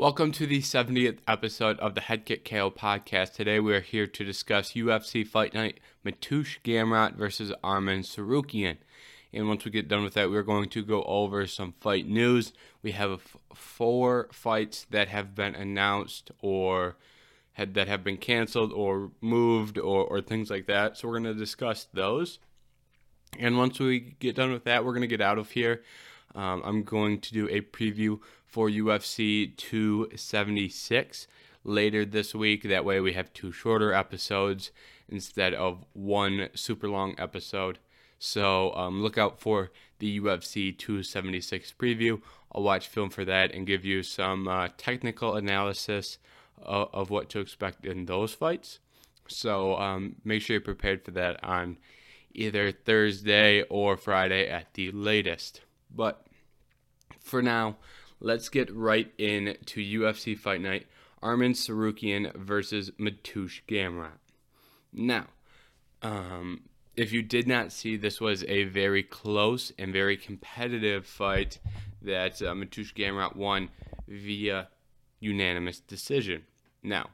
Welcome to the 70th episode of the Head Kick KO podcast. Today we are here to discuss UFC Fight Night Mateusz Gamrot versus Arman Tsarukyan. And once we get done with that, we're going to go over some fight news. We have f- four fights that have been announced or had, that have been canceled or moved or, or things like that. So we're going to discuss those. And once we get done with that, we're going to get out of here. Um, I'm going to do a preview for UFC 276 later this week. That way, we have two shorter episodes instead of one super long episode. So, um, look out for the UFC 276 preview. I'll watch film for that and give you some uh, technical analysis of, of, what to expect in those fights. So, um, make sure you're prepared for that on either Thursday or Friday at the latest. But for now, let's get right in to UFC Fight Night Arman Tsarukyan versus Mateusz Gamrot. Now, um, if you did not see, this was a very close and very competitive fight that uh, Mateusz Gamrot won via unanimous decision. Now,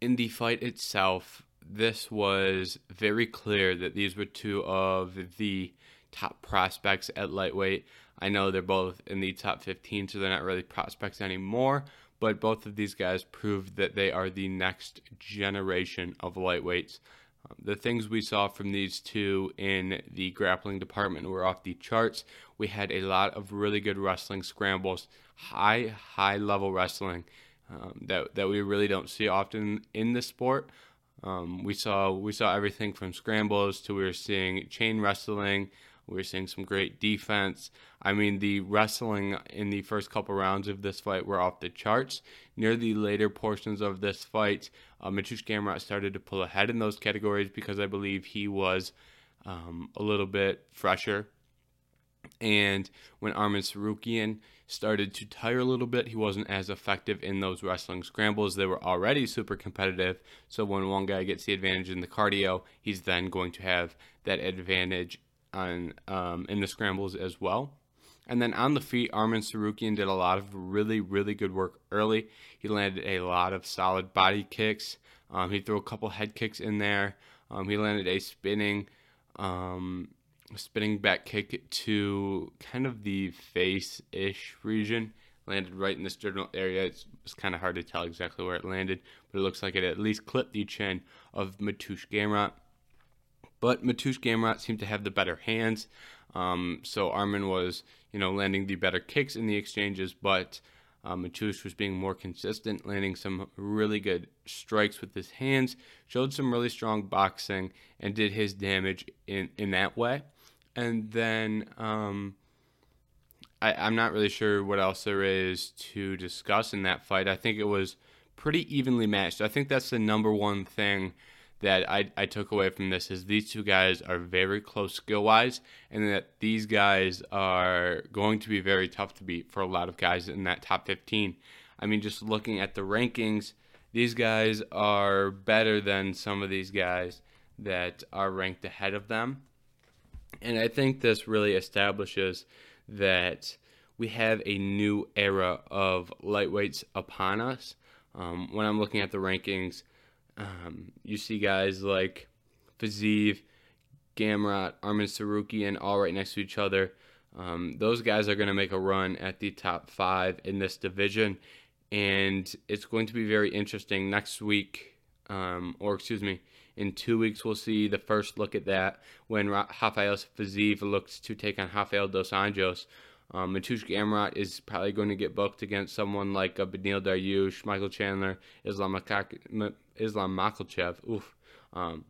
in the fight itself, this was very clear that these were two of the top prospects at lightweight. I know they're both in the top 15, so they're not really prospects anymore, but both of these guys proved that they are the next generation of lightweights. Um, the things we saw from these two in the grappling department were off the charts. We had a lot of really good wrestling scrambles, high, high level wrestling um, that, that we really don't see often in the sport. Um, we saw we saw everything from scrambles to we were seeing chain wrestling, we were seeing some great defense. I mean, the wrestling in the first couple rounds of this fight were off the charts. Near the later portions of this fight, uh, Mateusz Gamrot started to pull ahead in those categories because I believe he was um, a little bit fresher. And when Arman Tsarukyan started to tire a little bit, he wasn't as effective in those wrestling scrambles. They were already super competitive. So when one guy gets the advantage in the cardio, he's then going to have that advantage on um, in the scrambles as well. And then on the feet, Armin Tsarukyan did a lot of really, really good work early. He landed a lot of solid body kicks. Um, he threw a couple head kicks in there. Um, he landed a spinning, um, spinning back kick to kind of the face-ish region. Landed right in this general area. It's, it's kind of hard to tell exactly where it landed, but it looks like it at least clipped the chin of Matush Gamrot. But Matush Gamrot seemed to have the better hands. Um, so Armin was, you know, landing the better kicks in the exchanges, but um, Mateusz was being more consistent, landing some really good strikes with his hands, showed some really strong boxing, and did his damage in, in that way. And then um, I, I'm not really sure what else there is to discuss in that fight. I think it was pretty evenly matched. I think that's the number one thing that I, I took away from this is these two guys are very close skill wise, and that these guys are going to be very tough to beat for a lot of guys in that top 15. I mean, just looking at the rankings, these guys are better than some of these guys that are ranked ahead of them. And I think this really establishes that we have a new era of lightweights upon us. Um, when I'm looking at the rankings, um, you see guys like Fiziev, Gamrot, Arman Tsarukyan all right next to each other. Um, those guys are going to make a run at the top five in this division, and it's going to be very interesting next week, um, or excuse me, in two weeks we'll see the first look at that when Rafael Fiziev looks to take on Rafael dos Anjos. Um, Mateusz Gamrot is probably going to get booked against someone like uh, Beneil Dariush, Michael Chandler, Islam, Makak- Islam Makhachev. Oof. Um,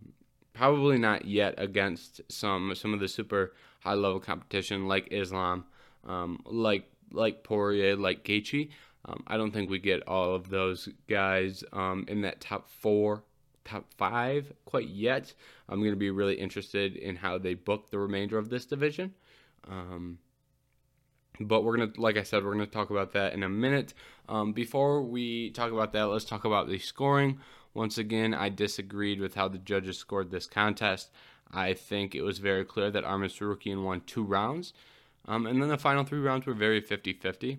probably not yet against some some of the super high level competition like Islam, um, like like Poirier, like Gaethje. Um, I don't think we get all of those guys um, in that top four, top five quite yet. I'm going to be really interested in how they book the remainder of this division. Um, but we're gonna, like I said, we're gonna talk about that in a minute. Um, before we talk about that, let's talk about the scoring. Once again, I disagreed with how the judges scored this contest. I think it was very clear that Arman Tsarukyan won two rounds, um, and then the final three rounds were very 50-50.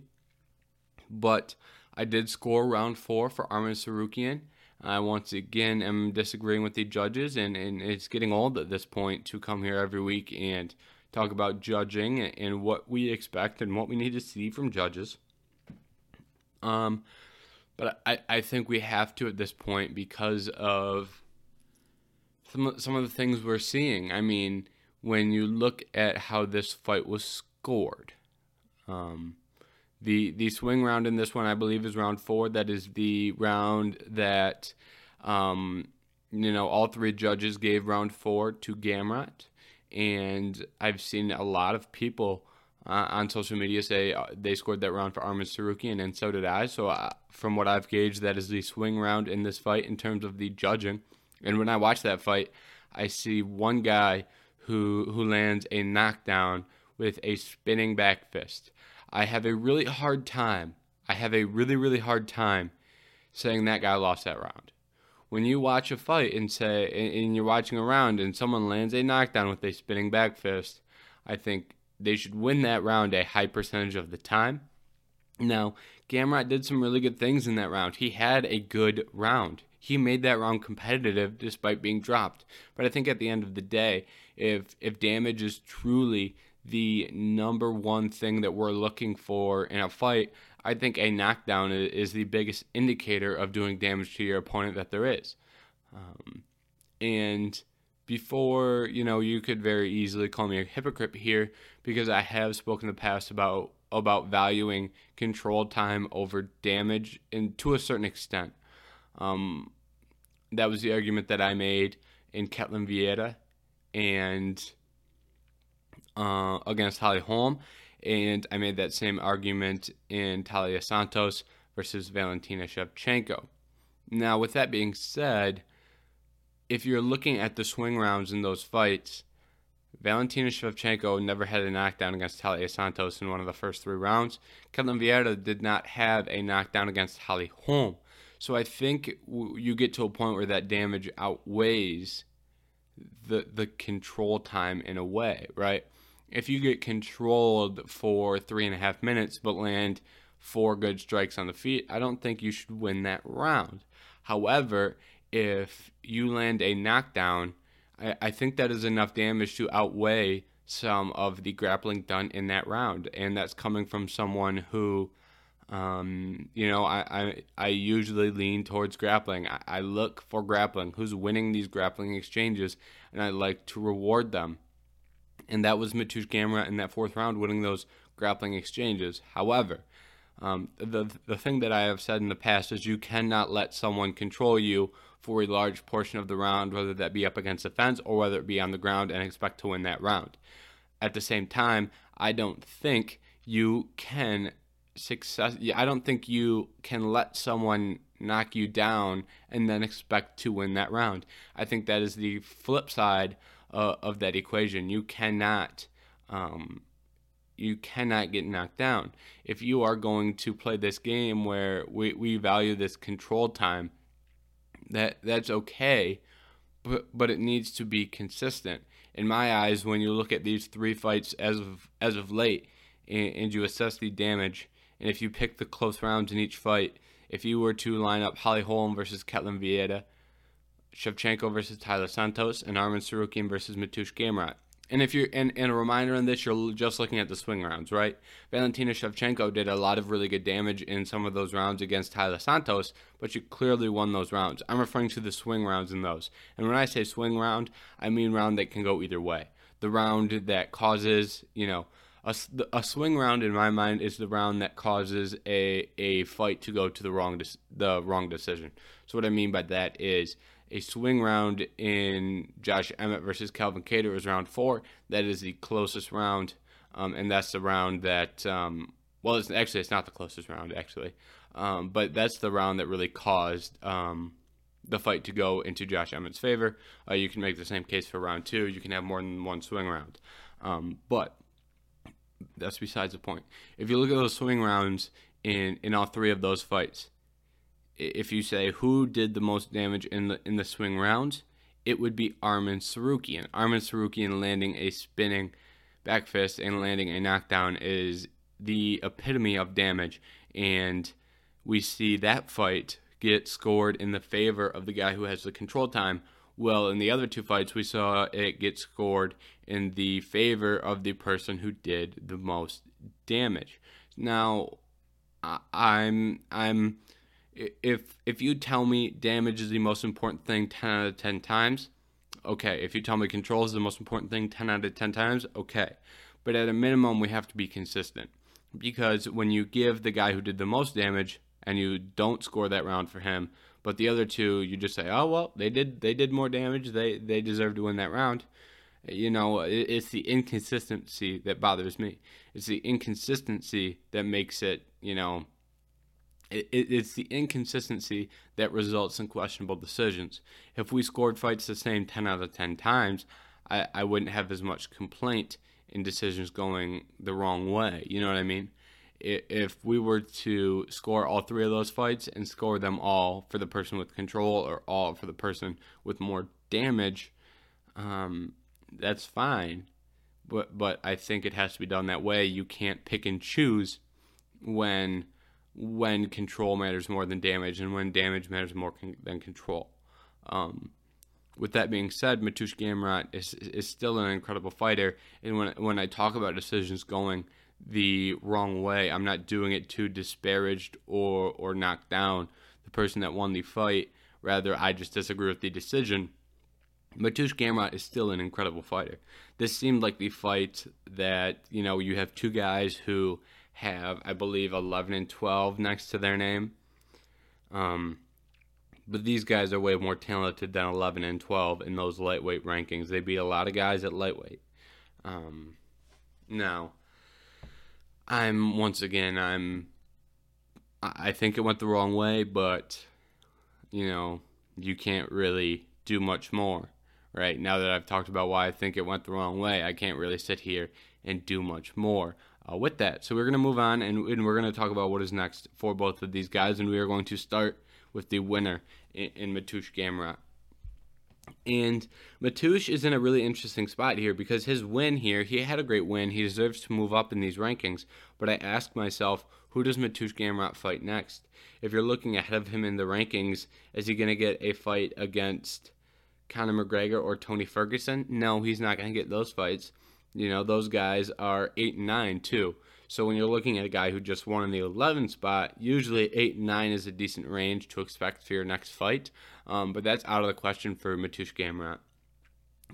But I did score round four for Arman Tsarukyan. I once again am disagreeing with the judges, and, and it's getting old at this point to come here every week and talk about judging and what we expect and what we need to see from judges. Um, but I, I think we have to at this point because of some some of the things we're seeing. I mean, when you look at how this fight was scored, um, the the swing round in this one, I believe, is round four. That is the round that, um, you know, all three judges gave round four to Gamrot, and I've seen a lot of people uh, on social media say uh, they scored that round for Arman Tsarukyan, and so did I. So, uh, from what I've gauged, that is the swing round in this fight in terms of the judging. And when I watch that fight, I see one guy who who lands a knockdown with a spinning back fist. I have a really hard time. I have a really really hard time saying that guy lost that round. When you watch a fight and say and you're watching a round and someone lands a knockdown with a spinning back fist, I think they should win that round a high percentage of the time. Now, Gamrot did some really good things in that round. He had a good round. He made that round competitive despite being dropped. But I think at the end of the day, if if damage is truly the number one thing that we're looking for in a fight, I think a knockdown is the biggest indicator of doing damage to your opponent that there is. Um, and before, you know, you could very easily call me a hypocrite here because I have spoken in the past about about valuing control time over damage and to a certain extent. Um, that was the argument that I made in Ketlen Vieira and uh, against Holly Holm, and I made that same argument in Taila Santos versus Valentina Shevchenko. Now, with that being said, if you're looking at the swing rounds in those fights, Valentina Shevchenko never had a knockdown against Taila Santos in one of the first three rounds. Ketlen Vieira did not have a knockdown against Holly Holm. So I think you get to a point where that damage outweighs the the control time in a way, right? If you get controlled for three and a half minutes but land four good strikes on the feet, I don't think you should win that round. However, if you land a knockdown, I, I think that is enough damage to outweigh some of the grappling done in that round. And that's coming from someone who, um, you know, I, I, I usually lean towards grappling. I, I look for grappling, who's winning these grappling exchanges, and I like to reward them. And that was Mateusz Gamrot in that fourth round, winning those grappling exchanges. However, um, the the thing that I have said in the past is you cannot let someone control you for a large portion of the round, whether that be up against the fence or whether it be on the ground, and expect to win that round. At the same time, I don't think you can success. I don't think you can let someone knock you down and then expect to win that round. I think that is the flip side uh, of that equation. You cannot. Um, you cannot get knocked down. If you are going to play this game where we, we value this control time, that that's okay, but but it needs to be consistent. In my eyes, when you look at these three fights as of as of late, and, and you assess the damage, and if you pick the close rounds in each fight, if you were to line up Holly Holm versus Ketlen Vieira, Shevchenko versus Taila Santos, and Arman Tsarukyan versus Mateusz Gamrot, and if you're and, and a reminder on this, you're just looking at the swing rounds, right? Valentina Shevchenko did a lot of really good damage in some of those rounds against Taila Santos, but she clearly won those rounds. I'm referring to the swing rounds in those. And when I say swing round, I mean round that can go either way. The round that causes, you know, a, a swing round in my mind is the round that causes a, a fight to go to the wrong the wrong decision. So what I mean by that is a swing round in Josh Emmett versus Calvin Kattar was round four. That is the closest round, um, and that's the round that um, well, it's actually it's not the closest round actually, um, but that's the round that really caused um, the fight to go into Josh Emmett's favor. Uh, you can make the same case for round two. You can have more than one swing round, um, but that's besides the point. If you look at those swing rounds in in all three of those fights, if you say who did the most damage in the in the swing rounds, it would be Armin Tsarukyan. Armin Tsarukyan landing a spinning back fist and landing a knockdown is the epitome of damage and we see that fight get scored in the favor of the guy who has the control time. Well, in the other two fights, we saw it get scored in the favor of the person who did the most damage. Now, I'm I'm if if you tell me damage is the most important thing 10 out of 10 times, okay. If you tell me control is the most important thing 10 out of 10 times, okay. But at a minimum, we have to be consistent because when you give the guy who did the most damage and you don't score that round for him, but the other two you just say, "Oh, well, they did they did more damage. They they deserve to win that round." You know, it's the inconsistency that bothers me. It's the inconsistency that makes it, you know, it, it's the inconsistency that results in questionable decisions. If we scored fights the same 10 out of 10 times, I, I wouldn't have as much complaint in decisions going the wrong way. You know what I mean? If we were to score all three of those fights and score them all for the person with control or all for the person with more damage, um, that's fine. But but I think it has to be done that way. You can't pick and choose when when control matters more than damage and when damage matters more con- than control. Um, with that being said, Matush Gamrot is is still an incredible fighter, and when when I talk about decisions going the wrong way, I'm not doing it to disparage or or knock down the person that won the fight. Rather, I just disagree with the decision. Matush Gamrot is still an incredible fighter. This seemed like the fight that you know you have two guys who have, I believe, 11 and 12 next to their name. Um, but these guys are way more talented than 11 and 12 in those lightweight rankings. They beat a lot of guys at lightweight. Um, now, I'm once again, I'm, I think it went the wrong way, but you know, you can't really do much more, right? Now that I've talked about why I think it went the wrong way, I can't really sit here and do much more uh, with that. So we're going to move on and, and we're going to talk about what is next for both of these guys. And we are going to start with the winner in, in Mateusz Gamrot. And Mateusz is in a really interesting spot here because his win here, he had a great win. He deserves to move up in these rankings. But I ask myself, who does Mateusz Gamrot fight next? If you're looking ahead of him in the rankings, is he going to get a fight against Conor McGregor or Tony Ferguson? No, he's not going to get those fights. You know, those guys are 8 and 9 too. So when you're looking at a guy who just won in the 11 spot, usually 8 and 9 is a decent range to expect for your next fight. Um, but that's out of the question for Mateusz Gamrot.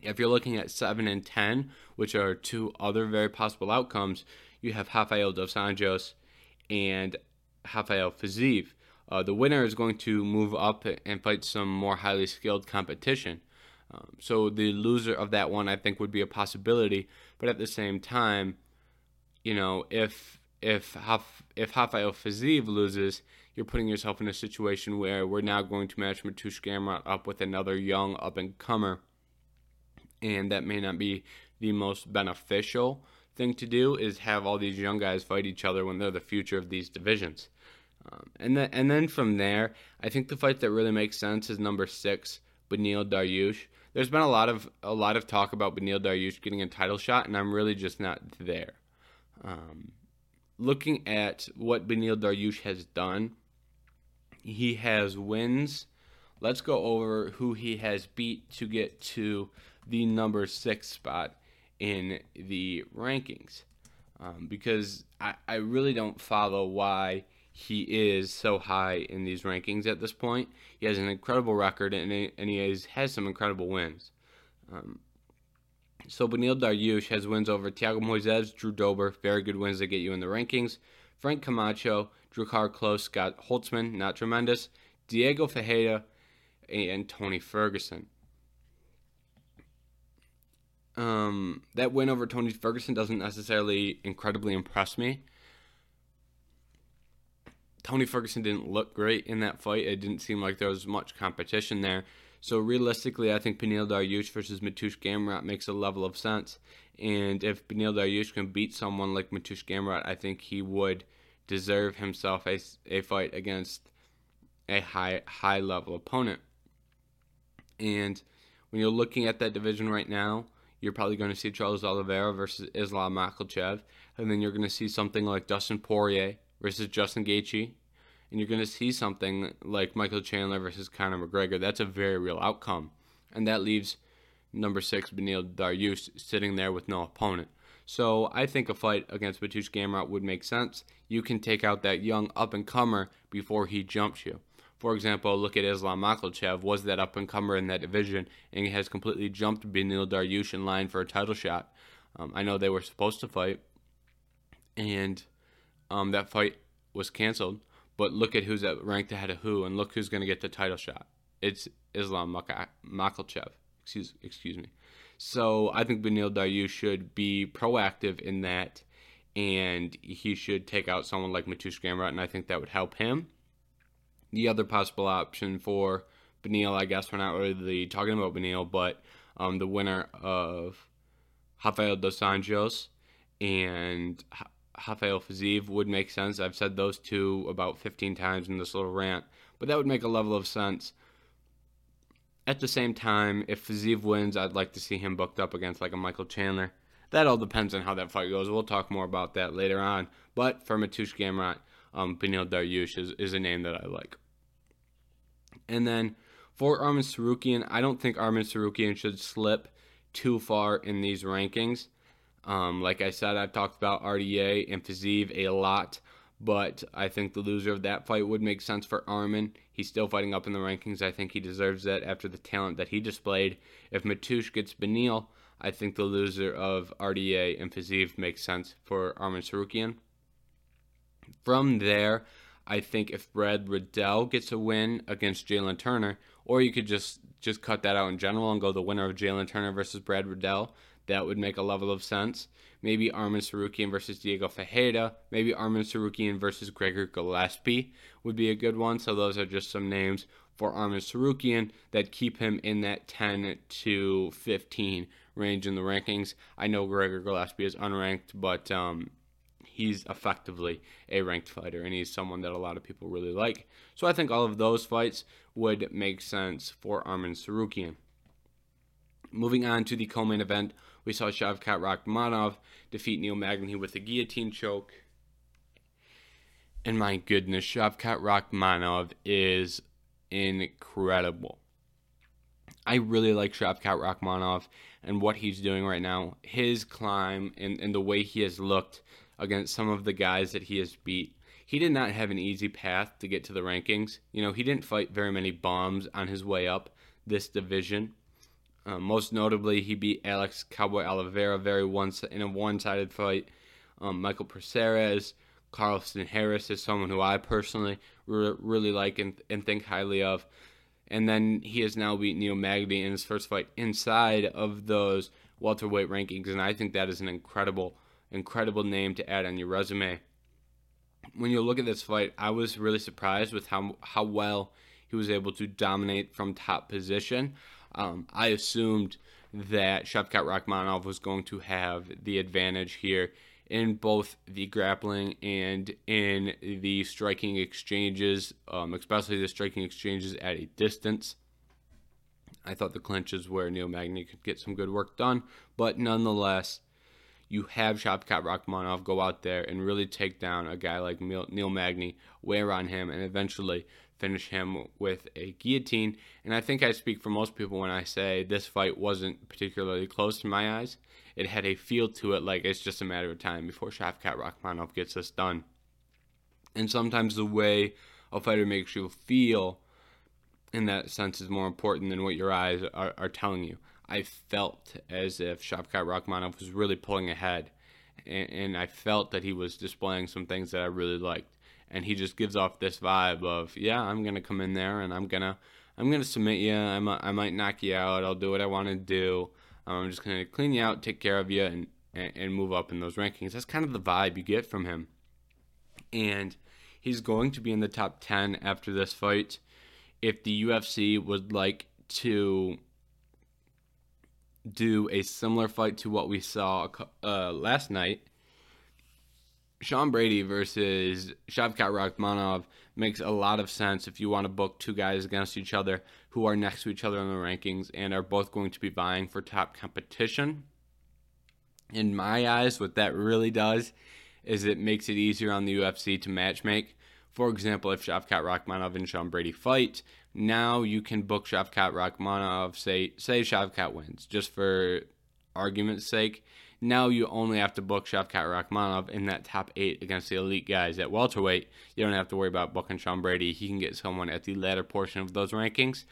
If you're looking at 7 and 10, which are two other very possible outcomes, you have Rafael dos Anjos and Rafael Fiziev. Uh, the winner is going to move up and fight some more highly skilled competition. Um, so the loser of that one, I think, would be a possibility. But at the same time, you know, if if Haf, if Rafael loses, you're putting yourself in a situation where we're now going to match Mateusz Gamrot up with another young up and comer, and that may not be the most beneficial thing to do. Is have all these young guys fight each other when they're the future of these divisions. Um, and then and then from there, I think the fight that really makes sense is number six, Beneil Dariush there's been a lot of a lot of talk about Beneil Dariush getting a title shot, and I'm really just not there. Um, looking at what Beneil Dariush has done, he has wins. Let's go over who he has beat to get to the number six spot in the rankings. Um, because I, I really don't follow why he is so high in these rankings at this point. He has an incredible record and, he, and he has, has some incredible wins. Um, so Beneil Dariush has wins over Thiago Moises, Drew Dober, very good wins that get you in the rankings. Frank Camacho, Drakkar Klose, Scott Holtzman, not tremendous. Diego Ferreira, and Tony Ferguson. Um, that win over Tony Ferguson doesn't necessarily incredibly impress me. Tony Ferguson didn't look great in that fight. It didn't seem like there was much competition there. So realistically, I think Beneil Dariush versus Mateusz Gamrot makes a level of sense. And if Beneil Dariush can beat someone like Mateusz Gamrot, I think he would deserve himself a, a fight against a high high level opponent. And when you're looking at that division right now, you're probably going to see Charles Oliveira versus Islam Makhachev, and then you're going to see something like Dustin Poirier versus Justin Gaethje, and you're going to see something like Michael Chandler versus Conor McGregor. That's a very real outcome, and that leaves number six Beneil Dariush sitting there with no opponent. So I think a fight against Mateusz Gamrot would make sense. You can take out that young up and comer before he jumps you. For example, look at Islam Makhachev, was that up and comer in that division, and he has completely jumped Beneil Dariush in line for a title shot. Um, I know they were supposed to fight, and um, that fight was canceled. But look at who's ranked ahead of who, and look who's going to get the title shot. It's Islam Makhachev. Excuse, excuse me. So I think Beneil Dariush should be proactive in that, and he should take out someone like Mateusz Gamrot, and I think that would help him. The other possible option for Benil, I guess we're not really talking about Benil, but um, the winner of Rafael dos Anjos and Rafael Fiziev would make sense. I've said those two about 15 times in this little rant, but that would make a level of sense. At the same time, if Fiziev wins, I'd like to see him booked up against like a Michael Chandler. That all depends on how that fight goes. We'll talk more about that later on. But for Mateusz Gamrot, um, Beneil Dariush is, is a name that I like. And then for Armin Tsarukyan, I don't think Armin Tsarukyan should slip too far in these rankings. Um, like I said, I've talked about RDA and Fiziev a lot, but I think the loser of that fight would make sense for Arman. He's still fighting up in the rankings. I think he deserves that after the talent that he displayed. If Mateusz gets Beneil, I think the loser of RDA and Fiziev makes sense for Arman Tsarukyan. From there, I think if Brad Riddell gets a win against Jalen Turner, or you could just just cut that out in general and go the winner of Jalen Turner versus Brad Riddell, that would make a level of sense. Maybe Arman Tsarukyan versus Diego Fajeda. Maybe Arman Tsarukyan versus Gregor Gillespie would be a good one. So those are just some names for Arman Tsarukyan that keep him in that 10 to 15 range in the rankings. I know Gregor Gillespie is unranked, but um, he's effectively a ranked fighter, and he's someone that a lot of people really like. So I think all of those fights would make sense for Arman Tsarukyan. Moving on to the co-main event, we saw Shavkat Rakhmonov defeat Neil Magny with a guillotine choke. And my goodness, Shavkat Rakhmonov is incredible. I really like Shavkat Rakhmonov and what he's doing right now. His climb and, and the way he has looked against some of the guys that he has beat. He did not have an easy path to get to the rankings. You know, he didn't fight very many bombs on his way up this division. Uh, most notably, he beat Alex Cowboy Oliveira very one in a one-sided fight. Um, Michael Prazeres, Carlston Harris is someone who I personally re- really like and, and think highly of. And then he has now beat Neil Magny in his first fight inside of those welterweight rankings, and I think that is an incredible incredible name to add on your resume. When you look at this fight, I was really surprised with how how well he was able to dominate from top position. Um, I assumed that Shavkat Rakhmonov was going to have the advantage here in both the grappling and in the striking exchanges, um, especially the striking exchanges at a distance. I thought the clinches where Neil Magny could get some good work done, but nonetheless, you have Shavkat Rakhmonov go out there and really take down a guy like Neil Magny, wear on him, and eventually finish him with a guillotine. And I think I speak for most people when I say this fight wasn't particularly close to my eyes. It had a feel to it like it's just a matter of time before Shavkat Rakhmonov gets this done. And sometimes the way a fighter makes you feel in that sense is more important than what your eyes are, are telling you. I felt as if Shavkat Rakhmonov was really pulling ahead, and, I felt that he was displaying some things that I really liked. And he just gives off this vibe of, yeah, I'm gonna come in there and I'm gonna, I'm gonna submit you. I might, I might knock you out. I'll do what I want to do. Um, I'm just gonna clean you out, take care of you, and, and and move up in those rankings. That's kind of the vibe you get from him. And he's going to be in the top 10 after this fight. If the UFC would like to do a similar fight to what we saw uh, last night. Sean Brady versus Shavkat Rakhmonov makes a lot of sense if you want to book two guys against each other who are next to each other in the rankings and are both going to be vying for top competition. In my eyes, what that really does is it makes it easier on the UFC to matchmake. For example, if Shavkat Rakhmonov and Sean Brady fight, now you can book Shavkat Rakhmonov. Say say Shavkat wins, just for argument's sake. Now you only have to book Shavkat Rakhmonov in that top eight against the elite guys at welterweight. You don't have to worry about booking Sean Brady. He can get someone at the latter portion of those rankings.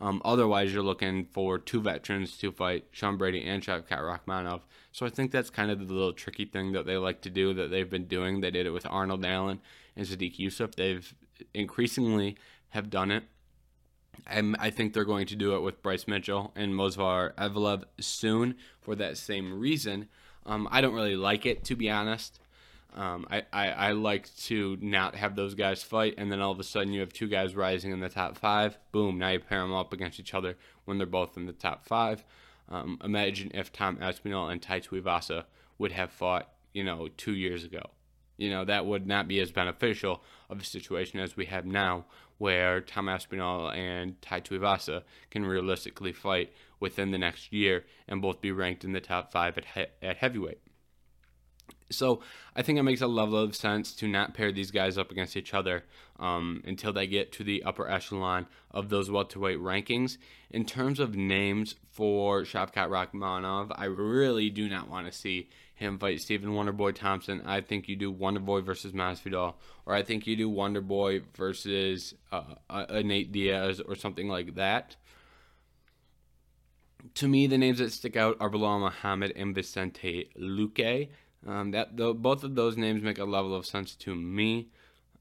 Um, otherwise, you're looking for two veterans to fight Sean Brady and Shavkat Rakhmonov. So I think that's kind of the little tricky thing that they like to do that they've been doing. They did it with Arnold Allen and Sodiq Yusuff. They've increasingly have done it. And I think they're going to do it with Bryce Mitchell and Movsar Evloev soon for that same reason. Um, I don't really like it, to be honest. Um, I, I, I, like to not have those guys fight, and then all of a sudden you have two guys rising in the top five. Boom, now you pair them up against each other when they're both in the top five. Um, imagine if Tom Aspinall and Tai Tuivasa would have fought, you know, two years ago. You know, that would not be as beneficial of a situation as we have now, where Tom Aspinall and Tai Tuivasa can realistically fight within the next year and both be ranked in the top five at, he- at heavyweight. So I think it makes a level of sense to not pair these guys up against each other um, until they get to the upper echelon of those welterweight rankings. In terms of names for Shavkat Rakhmonov, I really do not want to see him fight Stephen Wonderboy Thompson. I think you do Wonderboy versus Masvidal, or I think you do Wonderboy versus uh, a Nate Diaz or something like that. To me, the names that stick out are Belal Muhammad and Vicente Luque. Um, that the, both of those names make a level of sense to me.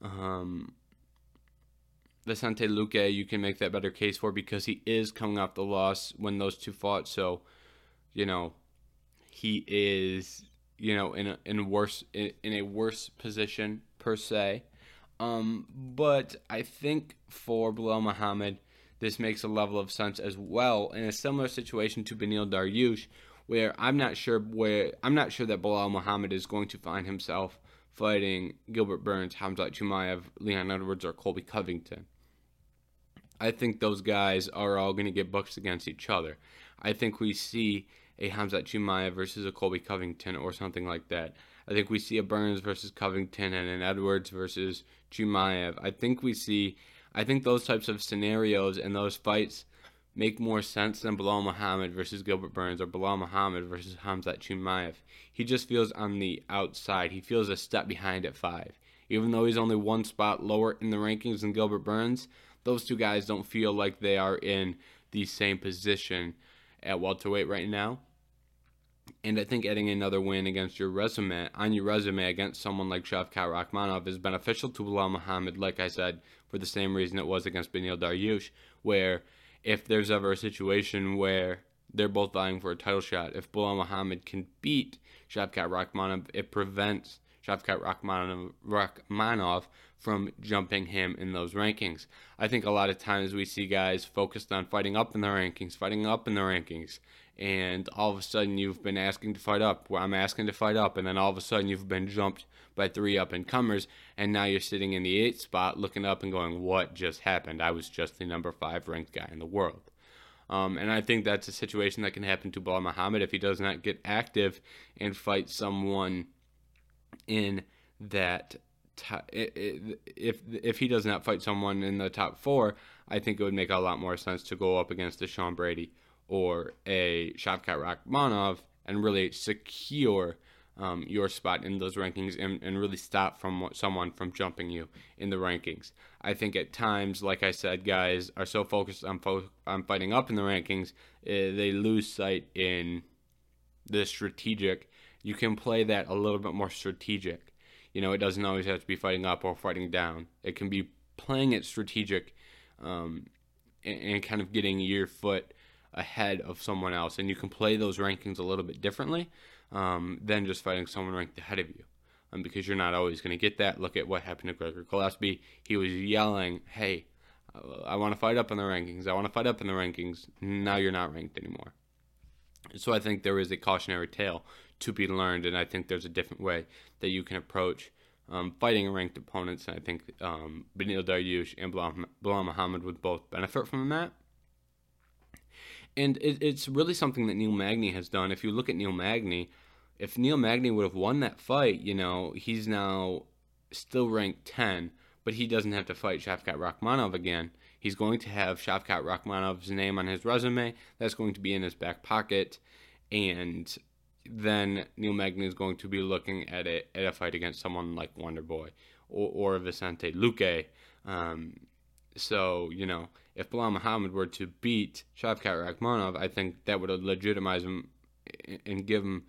Um, Vicente Luque, you can make that better case for because he is coming off the loss when those two fought. So, you know, he is you know in a in worse in, in a worse position per se. Um, but I think for Belal Muhammad, this makes a level of sense as well in a similar situation to Beneil Dariush, where I'm not sure where I'm not sure that Belal Muhammad is going to find himself fighting Gilbert Burns, Hamzat Chimaev, Leon Edwards, or Colby Covington. I think those guys are all going to get booked against each other. I think we see a Hamzat Chimaev versus a Colby Covington or something like that. I think we see a Burns versus Covington and an Edwards versus Chimaev. I think we see, I think those types of scenarios and those fights make more sense than Belal Muhammad versus Gilbert Burns or Belal Muhammad versus Hamzat Chimaev. He just feels on the outside. He feels a step behind at five. Even though he's only one spot lower in the rankings than Gilbert Burns, those two guys don't feel like they are in the same position at welterweight right now. And I think adding another win against your resume on your resume against someone like Shavkat Rakhmonov is beneficial to Belal Muhammad, like I said, for the same reason it was against Beneil Dariush, where if there's ever a situation where they're both vying for a title shot, if Belal Muhammad can beat Shavkat Rakhmonov, it prevents Shavkat Rakhmonov, from jumping him in those rankings. I think a lot of times we see guys focused on fighting up in the rankings, fighting up in the rankings, and all of a sudden you've been asking to fight up. I'm asking to fight up, and then all of a sudden you've been jumped by three up and comers, and now you're sitting in the eighth spot looking up and going, What just happened? I was just the number five ranked guy in the world. Um, and I think that's a situation that can happen to Belal Muhammad if he does not get active and fight someone in that if if he does not fight someone in the top four, I think it would make a lot more sense to go up against a Sean Brady or a Shavkat Rakhmonov and really secure um, your spot in those rankings and, and really stop from someone from jumping you in the rankings. I think at times, like I said, guys are so focused on fo- on fighting up in the rankings, uh, they lose sight in the strategic. You can play that a little bit more strategic. You know, it doesn't always have to be fighting up or fighting down. It can be playing it strategic um, and, and kind of getting your foot ahead of someone else, and you can play those rankings a little bit differently um, than just fighting someone ranked ahead of you. Um, because you're not always going to get that. Look at what happened to Gregor Gillespie. He was yelling, "Hey, I want to fight up in the rankings. I want to fight up in the rankings." Now you're not ranked anymore. So I think there is a cautionary tale to be learned, and I think there's a different way that you can approach um, fighting ranked opponents. And I think um, Beneil Dariush and Belal Muhammad would both benefit from that. And it, it's really something that Neil Magny has done. If you look at Neil Magny, if Neil Magny would have won that fight, you know, he's now still ranked 10, but he doesn't have to fight Shavkat Rakhmonov again. He's going to have Shavkat Rakhmonov's name on his resume. That's going to be in his back pocket. And then Neil Magny is going to be looking at a, at a fight against someone like Wonder Boy or, or Vicente Luque. Um, so, you know, if Belal Muhammad were to beat Shavkat Rakhmonov, I think that would legitimize him and give him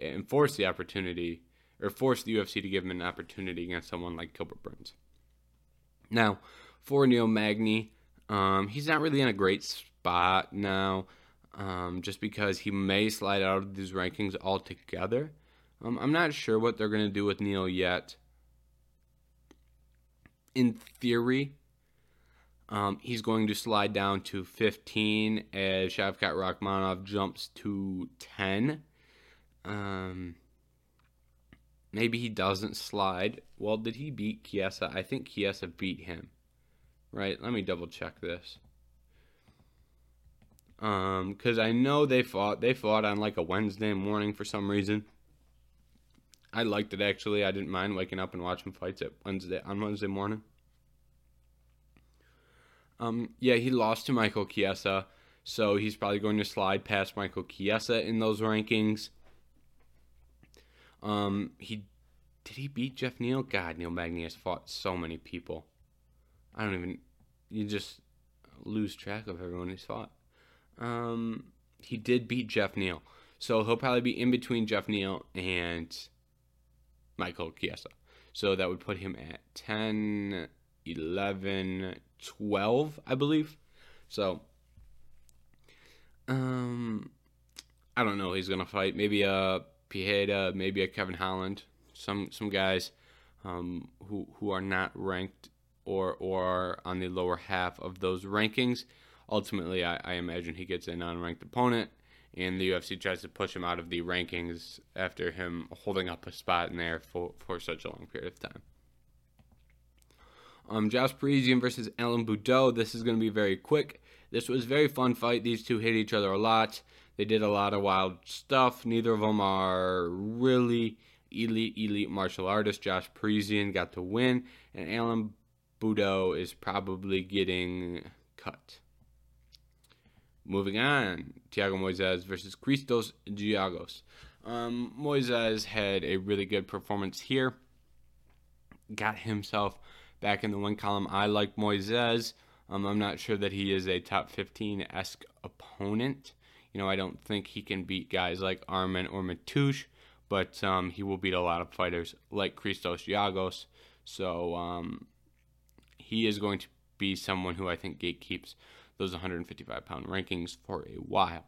and force the opportunity or force the UFC to give him an opportunity against someone like Gilbert Burns. Now, for Neil Magny, um, he's not really in a great spot now, um, just because he may slide out of these rankings altogether. Um, I'm not sure what they're going to do with Neil yet. In theory, um, he's going to slide down to 15 as Shavkat Rakhmonov jumps to 10. Um, maybe he doesn't slide. Well, did he beat Chiesa? I think Chiesa beat him. Right? Let me double check this. Um, because I know they fought. They fought on like a Wednesday morning for some reason. I liked it actually. I didn't mind waking up and watching fights at Wednesday on Wednesday morning. Um, yeah, he lost to Michael Chiesa, so he's probably going to slide past Michael Chiesa in those rankings. Um, he did he beat Jeff Neal? God, Neil Magny has fought so many people. I don't even. You just lose track of everyone he's fought. Um, he did beat Jeff Neal, so he'll probably be in between Jeff Neal and Michael Chiesa. So that would put him at 10, 11, 12, I believe. So, um, I don't know. He's gonna fight maybe a Pieta, maybe a Kevin Holland, some some guys um, who who are not ranked or or on the lower half of those rankings. Ultimately, I, I imagine he gets a non-ranked opponent, and the UFC tries to push him out of the rankings after him holding up a spot in there for, for such a long period of time. Um, Josh Parisian versus Alan Baudot. This is going to be very quick. This was very fun fight. These two hit each other a lot. They did a lot of wild stuff. Neither of them are really elite, elite martial artists. Josh Parisian got to win, and Alan Baudot is probably getting cut. Moving on, Thiago Moises versus Christos Giagos. Um, Moises had a really good performance here. Got himself back in the one column. I like Moises. Um, I'm not sure that he is a top 15 esque opponent. You know, I don't think he can beat guys like Arman or Mateusz, but um, he will beat a lot of fighters like Christos Giagos. So um, he is going to be someone who I think gatekeeps those 155 pound rankings for a while.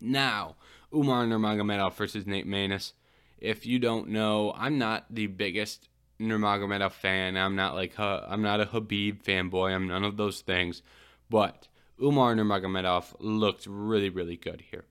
Now, Umar Nurmagomedov versus Nate Maness. If you don't know, I'm not the biggest Nurmagomedov fan. I'm not like I'm not a Khabib fanboy. I'm none of those things. But Umar Nurmagomedov looked really, really good here.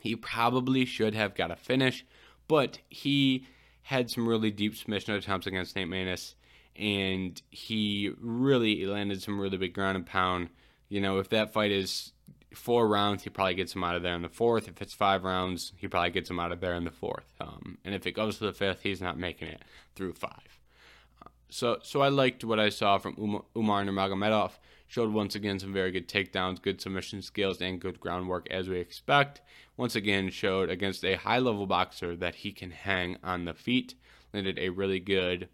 He probably should have got a finish, but he had some really deep submission attempts against Nate Maness, and he really landed some really big ground and pound. You know, if that fight is four rounds, he probably gets him out of there in the fourth. If it's five rounds, he probably gets him out of there in the fourth. Um, and if it goes to the fifth, he's not making it through five. So, so I liked what I saw from Umar, Umar Nurmagomedov. Showed once again some very good takedowns, good submission skills, and good groundwork as we expect. Once again, showed against a high level boxer that he can hang on the feet. Landed a really good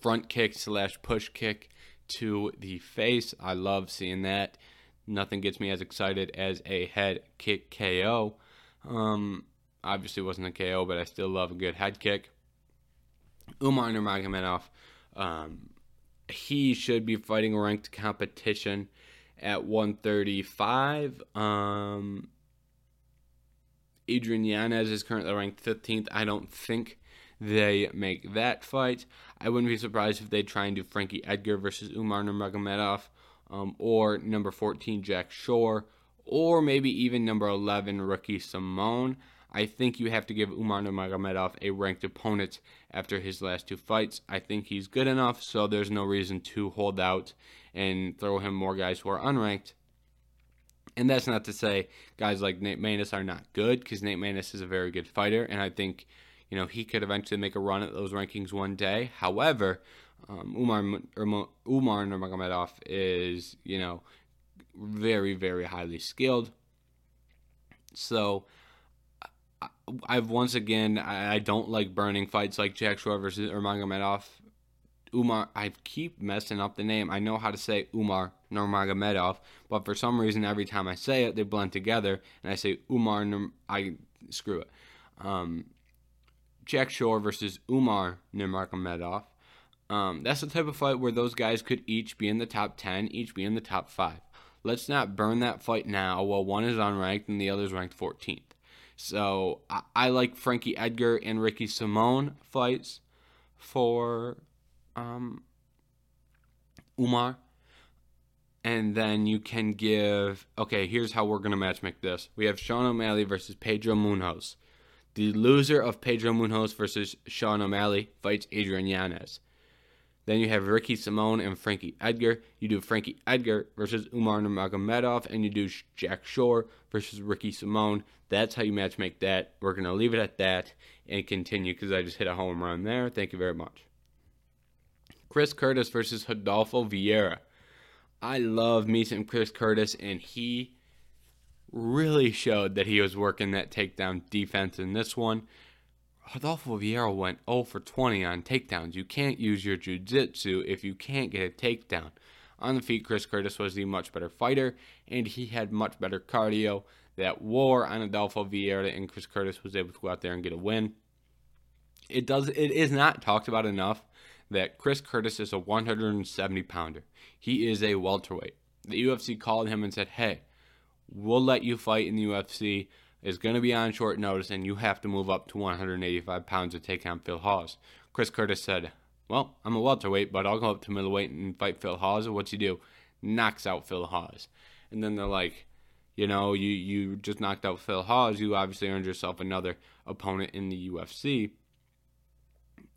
front kick slash push kick to the face. I love seeing that. Nothing gets me as excited as a head kick KO. Um, obviously wasn't a KO, but I still love a good head kick. Umar Nurmagomedov, um, he should be fighting ranked competition at 135. Um, Adrian Yanez is currently ranked 15th. I don't think they make that fight. I wouldn't be surprised if they try and do Frankie Edgar versus Umar Nurmagomedov um, or number 14, Jack Shore, or maybe even number 11, Ricky Simon. I think you have to give Umar Nurmagomedov a ranked opponent after his last two fights. I think he's good enough, so there's no reason to hold out and throw him more guys who are unranked. And that's not to say guys like Nate Maness are not good, because Nate Maness is a very good fighter, and I think you know he could eventually make a run at those rankings one day. However, um, Umar Umar Nurmagomedov is you know very very highly skilled. So I've once again I, don't like burning fights like Jack Shore versus Nurmagomedov. Umar, I keep messing up the name. I know how to say Umar Nurmagomedov, but for some reason every time I say it, they blend together, and I say Umar. I screw it. Um, Jack Shore versus Umar Nurmagomedov. Um, that's the type of fight where those guys could each be in the top 10, each be in the top 5. Let's not burn that fight now while one is unranked and the other is ranked 14th. So I, I like Frankie Edgar and Ricky Simon fights for um, Umar. And then you can give, okay, here's how we're going to match make this. We have Sean O'Malley versus Pedro Munhoz. The loser of Pedro Munhoz versus Sean O'Malley fights Adrian Yanez. Then you have Ricky Simon and Frankie Edgar. You do Frankie Edgar versus Umar Nurmagomedov, and you do Jack Shore versus Ricky Simon. That's how you match make that. We're going to leave it at that and continue because I just hit a home run there. Thank you very much. Chris Curtis versus Rodolfo Vieira. I love me some Chris Curtis, and he really showed that he was working that takedown defense in this one. Rodolfo Vieira went 0 for 20 on takedowns. You can't use your jiu-jitsu if you can't get a takedown. On the feet, Chris Curtis was the much better fighter, and he had much better cardio that wore on Adolfo Vieira, and Chris Curtis was able to go out there and get a win. It does. It is not talked about enough that Chris Curtis is a 170 pounder. He is a welterweight. The UFC called him and said, "Hey, we'll let you fight in the UFC is going to be on short notice, and you have to move up to 185 pounds to take on Phil Hawes. Chris Curtis said, Well, I'm a welterweight, but I'll go up to middleweight and fight Phil Hawes. What's he do? Knocks out Phil Hawes. And then they're like, you know, you, you just knocked out Phil Hawes. You obviously earned yourself another opponent in the UFC.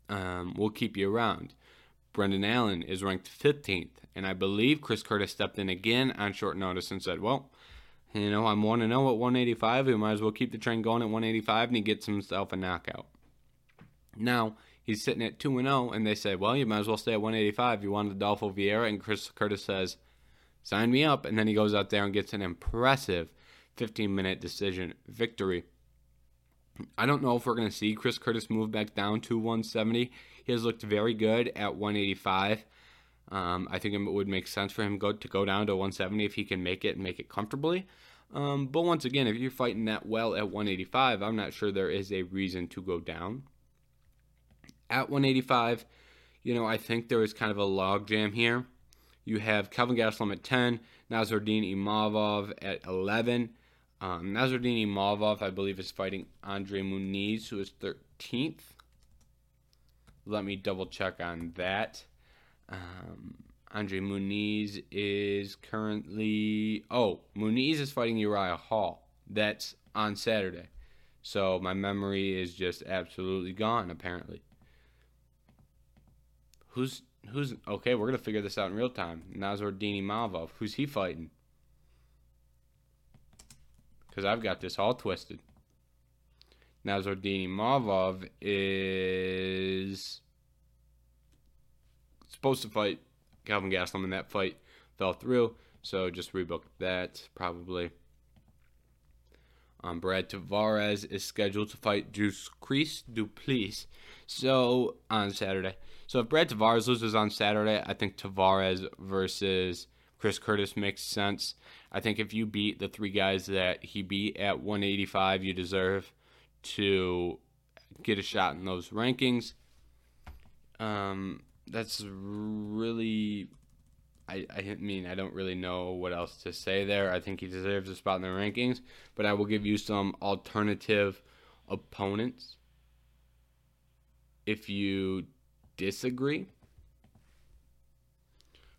Um, we'll keep you around. Brendan Allen is ranked 15th, and I believe Chris Curtis stepped in again on short notice and said, Well, you know, I'm 1 0 at 185. We might as well keep the train going at 185 and he gets himself a knockout. Now, he's sitting at 2 0, and they say, well, you might as well stay at 185. You want Adolfo Vieira, and Chris Curtis says, sign me up. And then he goes out there and gets an impressive 15 minute decision victory. I don't know if we're going to see Chris Curtis move back down to 170. He has looked very good at 185. Um, I think it would make sense for him go, to go down to 170 if he can make it and make it comfortably. Um, but once again, if you're fighting that well at 185, I'm not sure there is a reason to go down. At 185, you know, I think there is kind of a logjam here. You have Kelvin Gastelum at 10, Nassourdine Imavov at 11. Um, Nassourdine Imavov, I believe, is fighting Andre Muniz, who is 13th. Let me double check on that. Um, Andre Muniz is currently. Oh, Muniz is fighting Uriah Hall. That's on Saturday. So my memory is just absolutely gone, apparently. Who's. Who's. Okay, we're going to figure this out in real time. Nassourdine Imavov. Who's he fighting? Because I've got this all twisted. Nassourdine Imavov is supposed to fight Kelvin Gastelum in that fight fell through, so just rebook that probably. Um, Brad Tavares is scheduled to fight Dricus Du Plessis so on Saturday. So if Brad Tavares loses on Saturday, I think Tavares versus Chris Curtis makes sense. I think if you beat the three guys that he beat at 185, you deserve to get a shot in those rankings. Um, that's really I, I mean, I don't really know what else to say there. I think he deserves a spot in the rankings, but I will give you some alternative opponents if you disagree.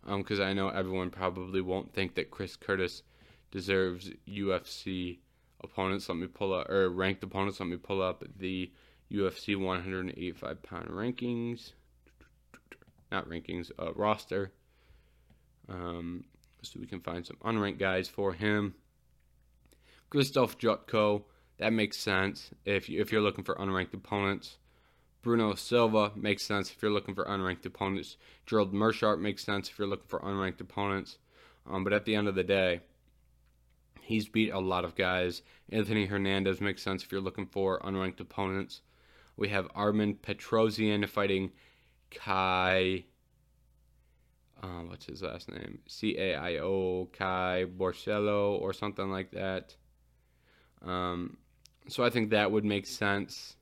Because um, I know everyone probably won't think that Chris Curtis deserves UFC opponents. Let me pull up, or ranked opponents. Let me pull up the UFC 185 pound rankings not rankings, uh, roster. Um, so we can find some unranked guys for him. Krzysztof Jotko, that makes sense if you, if you're looking for unranked opponents. Bruno Silva makes sense if you're looking for unranked opponents. Gerald Meerschaert makes sense if you're looking for unranked opponents. Um, but at the end of the day, he's beat a lot of guys. Anthony Hernandez makes sense if you're looking for unranked opponents. We have Armen Petrosyan fighting Kai. Uh, what's his last name? C A I O Kai Borsello or something like that. Um, so I think that would make sense.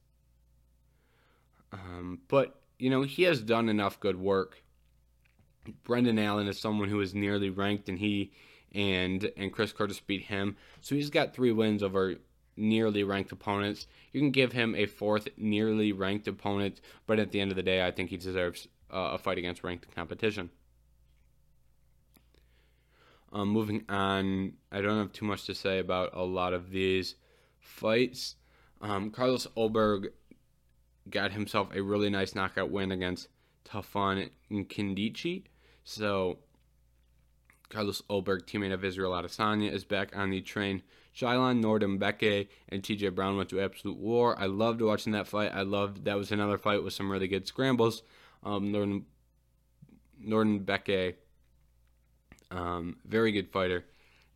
Um, but, you know, he has done enough good work. Brendan Allen is someone who is nearly ranked, and he and and Chris Curtis beat him. So he's got three wins over nearly ranked opponents. You can give him a fourth nearly ranked opponent, but at the end of the day, I think he deserves uh, a fight against ranked competition. Um, moving on, I don't have too much to say about a lot of these fights. Um, Carlos Ulberg got himself a really nice knockout win against Tafon Nkindiji. So Carlos Ulberg, teammate of Israel Adesanya, is back on the train. Shayilan Nuerdanbieke and TJ Brown went to absolute war. I loved watching that fight. I loved that was another fight with some really good scrambles. Um, Norden Nuerdanbieke, um, very good fighter,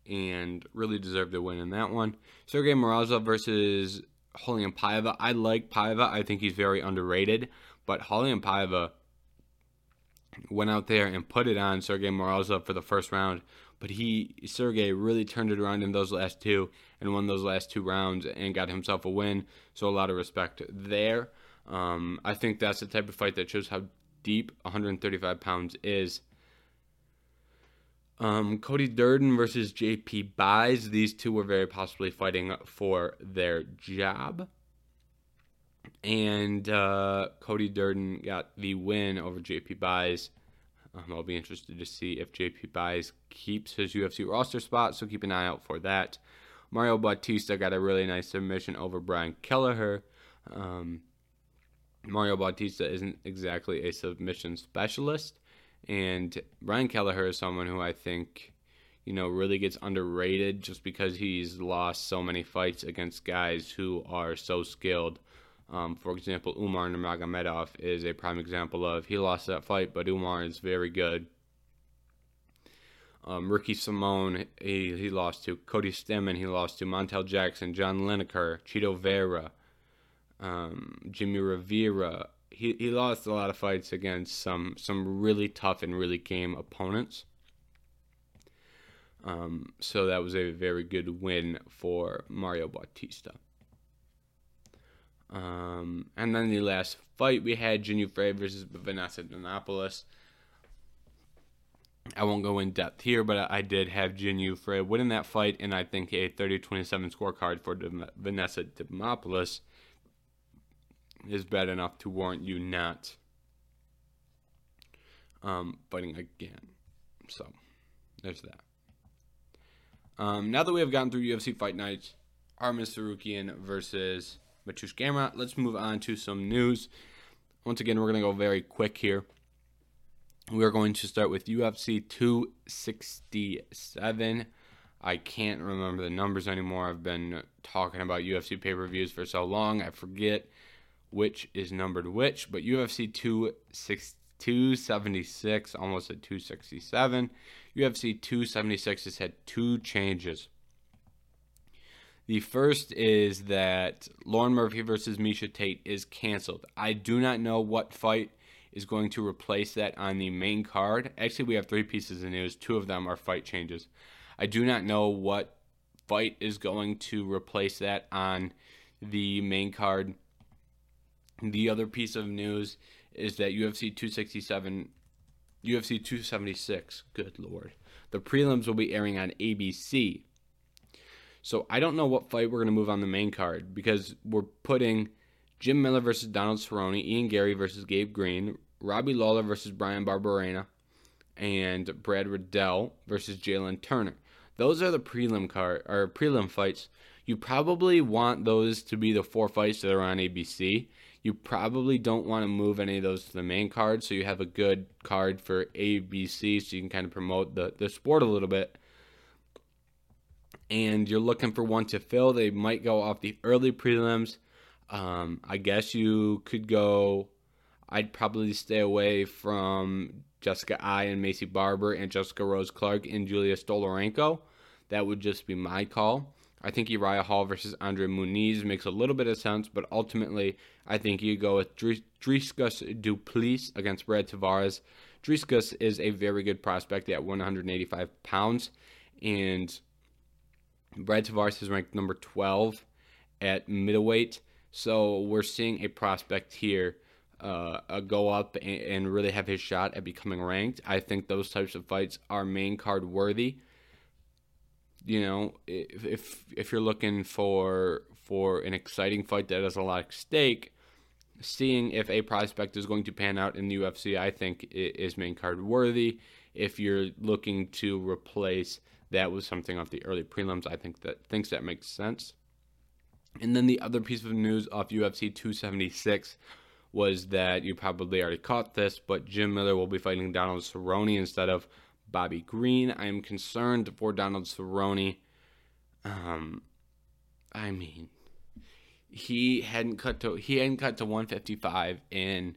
and really deserved a win in that one. Sergey Morozov versus Raulian Paiva. I like Paiva. I think he's very underrated, but Raulian Paiva went out there and put it on Sergey Morozov for the first round. But he, Sergey, really turned it around in those last two and won those last two rounds and got himself a win. So a lot of respect there. Um, I think that's the type of fight that shows how deep 135 pounds is. Um, Cody Durden versus JP Buys. These two were very possibly fighting for their job. And uh, Cody Durden got the win over JP Buys. Um, I'll be interested to see if JP Buys keeps his UFC roster spot, so keep an eye out for that. Mario Bautista got a really nice submission over Brian Kelleher. Um, Mario Bautista isn't exactly a submission specialist, and Brian Kelleher is someone who I think, you know, really gets underrated just because he's lost so many fights against guys who are so skilled. Um, for example, Umar Nurmagomedov is a prime example of he lost that fight, but Umar is very good. Um, Ricky Simon, he, he lost to Cody Stamann, he lost to Montel Jackson, John Lineker, Chito Vera, um, Jimmy Rivera, he, he lost a lot of fights against some some really tough and really game opponents. Um, so that was a very good win for Mario Bautista. Um, and then the last fight we had Jinh Yu Frey versus Vanessa Demopoulos. I won't go in depth here, but I did have Jinh Yu Frey winning that fight, and I think a 30-27 scorecard for Vanessa Demopoulos is bad enough to warrant you not um, fighting again. So, there's that. Um, now that we have gotten through UFC Fight Nights, Arman Tsarukyan versus Mateusz Gamrot, let's move on to some news. Once again, we're going to go very quick here. We're going to start with UFC 267. I can't remember the numbers anymore. I've been talking about UFC pay per views for so long, I forget which is numbered which, but UFC 276, almost at 267. UFC 276 has had two changes. The first is that Lauren Murphy versus Miesha Tate is canceled. I do not know what fight is going to replace that on the main card. Actually, we have three pieces of news. Two of them are fight changes. I do not know what fight is going to replace that on the main card. The other piece of news is that UFC 267, UFC 276, good lord, the prelims will be airing on ABC. So I don't know what fight we're going to move on the main card because we're putting Jim Miller versus Donald Cerrone, Ian Garry versus Gabe Green, Robbie Lawler versus Bryan Barberena, and Brad Riddell versus Jalen Turner. Those are the prelim card or prelim fights. You probably want those to be the four fights that are on ABC you probably don't want to move any of those to the main card, so you have a good card for ABC, so you can kind of promote the, the sport a little bit. And you're looking for one to fill, they might go off the early prelims. Um, I guess you could go. I'd probably stay away from Jessica Eye and Maycee Barber and Jessica Rose Clark and Julija Stoliarenko. That would just be my call. I think Uriah Hall versus Andre Muniz makes a little bit of sense, but ultimately, I think you go with Dricus Du Plessis against Brad Tavares. Dricus is a very good prospect at 185 pounds, and Brad Tavares is ranked number 12 at middleweight. So we're seeing a prospect here uh, go up and, and, really have his shot at becoming ranked. I think those types of fights are main card worthy. You know, if if, if you're looking for for an exciting fight that has a lot at stake, seeing if a prospect is going to pan out in the UFC, I think is main card worthy. If you're looking to replace that was something off the early prelims, I think that thinks that makes sense. And then the other piece of news off UFC 276 was that you probably already caught this, but Jim Miller will be fighting Donald Cerrone instead of Bobby Green. I am concerned for Donald Cerrone. Um, I mean, he hadn't cut to he hadn't cut to 155 in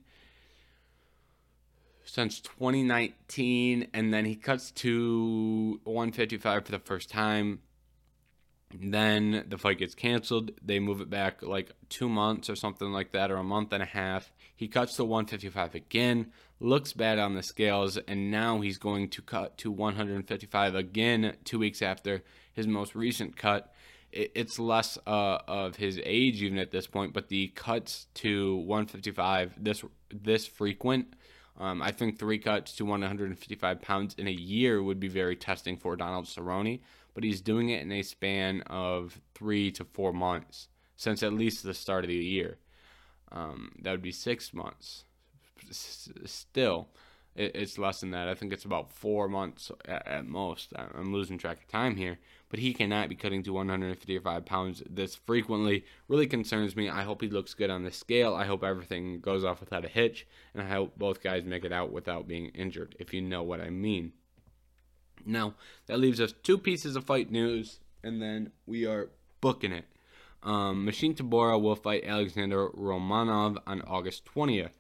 since 2019, and then he cuts to 155 for the first time then the fight gets canceled. They move it back like two months or something like that, or a month and a half. He cuts to 155 again, looks bad on the scales, and now he's going to cut to 155 again two weeks after his most recent cut. It's less uh, of his age even at this point, but the cuts to 155 this this frequent. Um, I think three cuts to 155 pounds in a year would be very testing for Donald Cerrone but he's doing it in a span of three to four months since at least the start of the year. Um, that would be six months. Still, it, it's less than that. I think it's about four months at, at, most. I'm losing track of time here, but he cannot be cutting to 155 pounds this frequently. Really concerns me. I hope he looks good on the scale. I hope everything goes off without a hitch, and I hope both guys make it out without being injured, if you know what I mean. Now, that leaves us two pieces of fight news, and then we are booking it. Um, Marcin Tybura will fight Alexander Romanov on August 20th.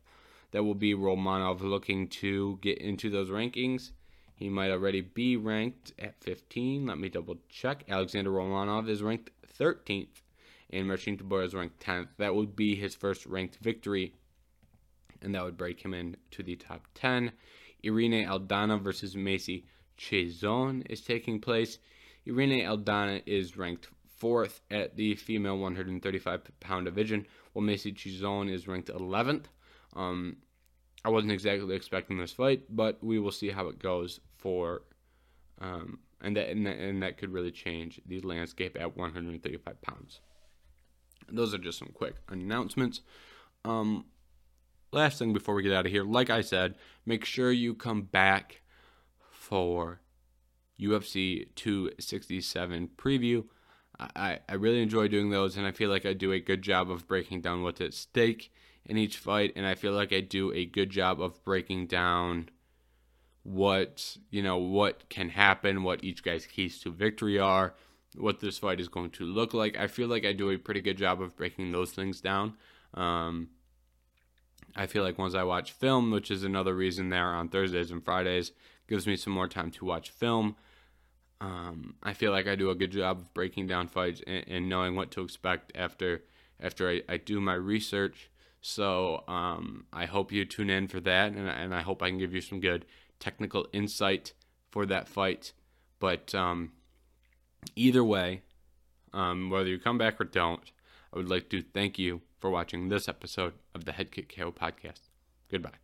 That will be Romanov looking to get into those rankings. He might already be ranked at 15. Let me double check. Alexander Romanov is ranked 13th, and Marcin Tybura is ranked 10th. That would be his first ranked victory, and that would break him into the top 10. Irene Aldana versus Macy Chiasson is taking place. Irene Aldana is ranked fourth at the female 135 pound division, while Macy Chiasson is ranked 11th. Um, I wasn't exactly expecting this fight, but we will see how it goes for, um, and that and that, and that could really change the landscape at 135 pounds. those are just some quick announcements. Um, last thing before we get out of here, like I said, make sure you come back for UFC 267 preview. I, I really enjoy doing those, and I feel like I do a good job of breaking down what's at stake in each fight, and I feel like I do a good job of breaking down what you know what can happen, what each guy's keys to victory are, what this fight is going to look like. I feel like I do a pretty good job of breaking those things down. Um, I feel like once I watch film, which is another reason there on Thursdays and Fridays, gives me some more time to watch film. Um, I feel like I do a good job of breaking down fights and, and knowing what to expect after after I, I do my research. So um, I hope you tune in for that, and, and, I hope I can give you some good technical insight for that fight. But um, either way, um, whether you come back or don't, I would like to thank you for watching this episode of the Head Kick KO podcast. Goodbye.